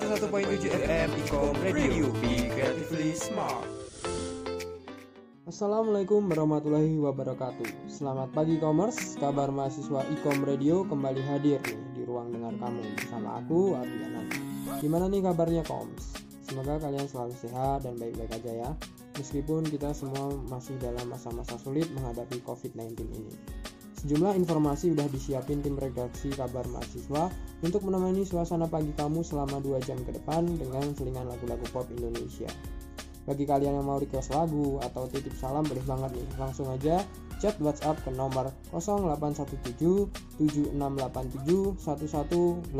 101.7 FM Ikom Radio. Be Creatively Smart. Assalamualaikum warahmatullahi wabarakatuh. Selamat pagi Commerce. Kabar mahasiswa Ikom Radio kembali hadir nih di ruang dengar kamu Bersama aku Ardiana Gimana nih kabarnya Koms? Semoga kalian selalu sehat dan baik-baik aja ya. Meskipun kita semua masih dalam masa-masa sulit menghadapi COVID-19 ini Sejumlah informasi udah disiapin tim redaksi kabar mahasiswa untuk menemani suasana pagi kamu selama 2 jam ke depan dengan selingan lagu-lagu pop Indonesia. Bagi kalian yang mau request lagu atau titip salam boleh banget nih, langsung aja chat WhatsApp ke nomor 0817 7687 1186.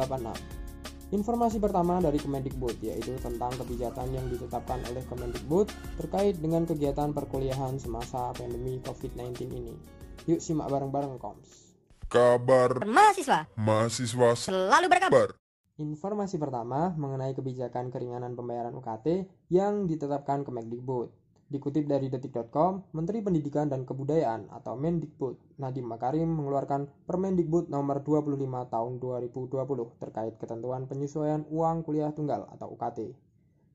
Informasi pertama dari Kemendikbud yaitu tentang kebijakan yang ditetapkan oleh Kemendikbud terkait dengan kegiatan perkuliahan semasa pandemi COVID-19 ini. Yuk simak bareng-bareng Koms. Kabar mahasiswa mahasiswa selalu berkabar. Informasi pertama mengenai kebijakan keringanan pembayaran UKT yang ditetapkan Kemendikbud. Dikutip dari detik.com, Menteri Pendidikan dan Kebudayaan atau Mendikbud Nadiem Makarim mengeluarkan Permendikbud nomor 25 tahun 2020 terkait ketentuan penyesuaian uang kuliah tunggal atau UKT.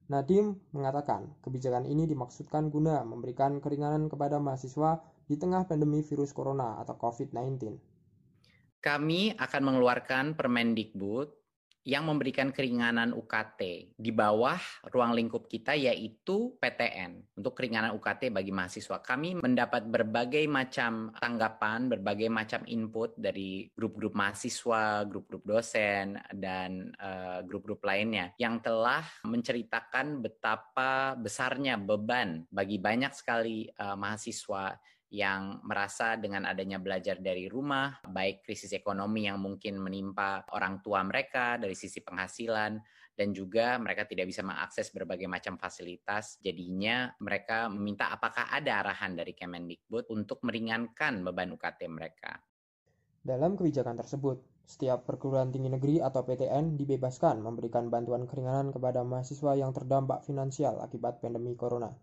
Nadiem mengatakan kebijakan ini dimaksudkan guna memberikan keringanan kepada mahasiswa di tengah pandemi virus corona atau COVID-19. Kami akan mengeluarkan Permendikbud yang memberikan keringanan UKT di bawah ruang lingkup kita yaitu PTN untuk keringanan UKT bagi mahasiswa. Kami mendapat berbagai macam tanggapan, berbagai macam input dari grup-grup mahasiswa, grup-grup dosen dan uh, grup-grup lainnya yang telah menceritakan betapa besarnya beban bagi banyak sekali uh, mahasiswa yang merasa dengan adanya belajar dari rumah, baik krisis ekonomi yang mungkin menimpa orang tua mereka dari sisi penghasilan, dan juga mereka tidak bisa mengakses berbagai macam fasilitas. Jadinya mereka meminta apakah ada arahan dari Kemendikbud untuk meringankan beban UKT mereka. Dalam kebijakan tersebut, setiap perguruan tinggi negeri atau PTN dibebaskan memberikan bantuan keringanan kepada mahasiswa yang terdampak finansial akibat pandemi corona.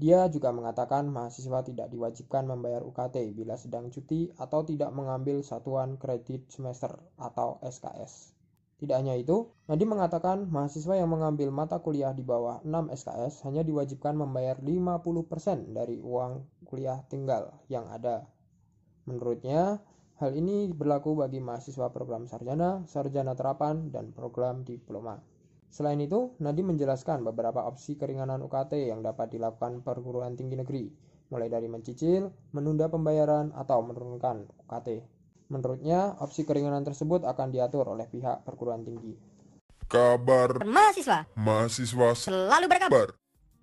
Dia juga mengatakan mahasiswa tidak diwajibkan membayar UKT bila sedang cuti atau tidak mengambil satuan kredit semester atau SKS. Tidak hanya itu, Nadi mengatakan mahasiswa yang mengambil mata kuliah di bawah 6 SKS hanya diwajibkan membayar 50% dari uang kuliah tinggal yang ada. Menurutnya, hal ini berlaku bagi mahasiswa program sarjana, sarjana terapan, dan program diploma. Selain itu, Nadi menjelaskan beberapa opsi keringanan UKT yang dapat dilakukan perguruan tinggi negeri, mulai dari mencicil, menunda pembayaran, atau menurunkan UKT. Menurutnya, opsi keringanan tersebut akan diatur oleh pihak perguruan tinggi. Kabar Mahasiswa mahasiswa selalu berkabar.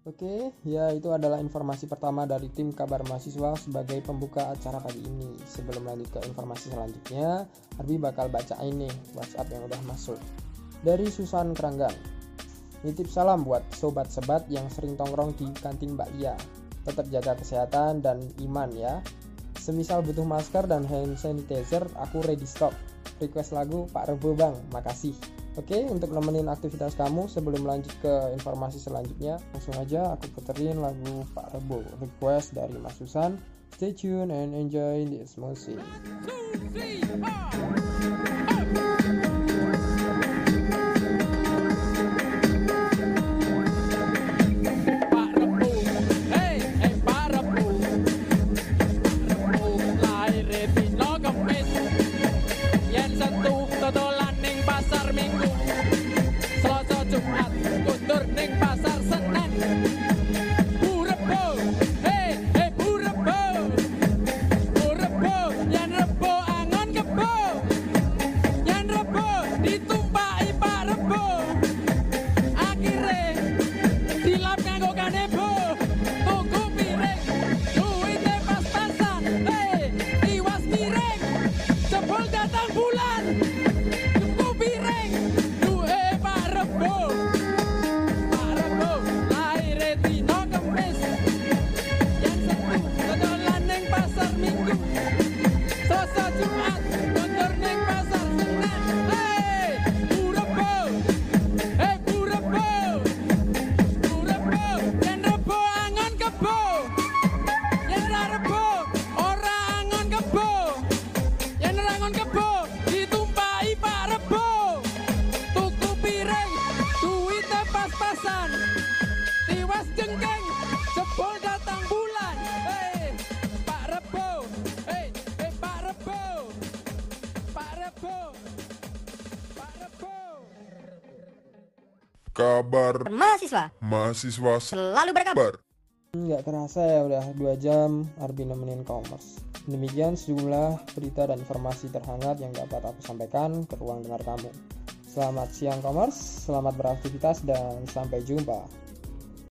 Oke, ya itu adalah informasi pertama dari tim kabar mahasiswa sebagai pembuka acara pagi ini. Sebelum lanjut ke informasi selanjutnya, Arbi bakal bacain nih WhatsApp yang udah masuk dari Susan Keranggan. Nitip salam buat sobat sebat yang sering tongkrong di kantin Mbak Lia. Tetap jaga kesehatan dan iman ya. Semisal butuh masker dan hand sanitizer, aku ready stock. Request lagu Pak Rebo Bang, makasih. Oke, untuk nemenin aktivitas kamu sebelum lanjut ke informasi selanjutnya, langsung aja aku puterin lagu Pak Rebo, request dari Mas Susan. Stay tune and enjoy this music. Pak jebol datang bulan hei Pak Rebo hei hei Pak Rebo Pak Rebo Pak Rebo Kabar Mahasiswa mahasiswa selalu berkabar. kabar. Nggak terasa ya udah 2 jam Arbi nemenin commerce. Demikian sejumlah berita dan informasi terhangat yang dapat aku sampaikan ke ruang dengar kamu. Selamat siang commerce, selamat beraktivitas dan sampai jumpa.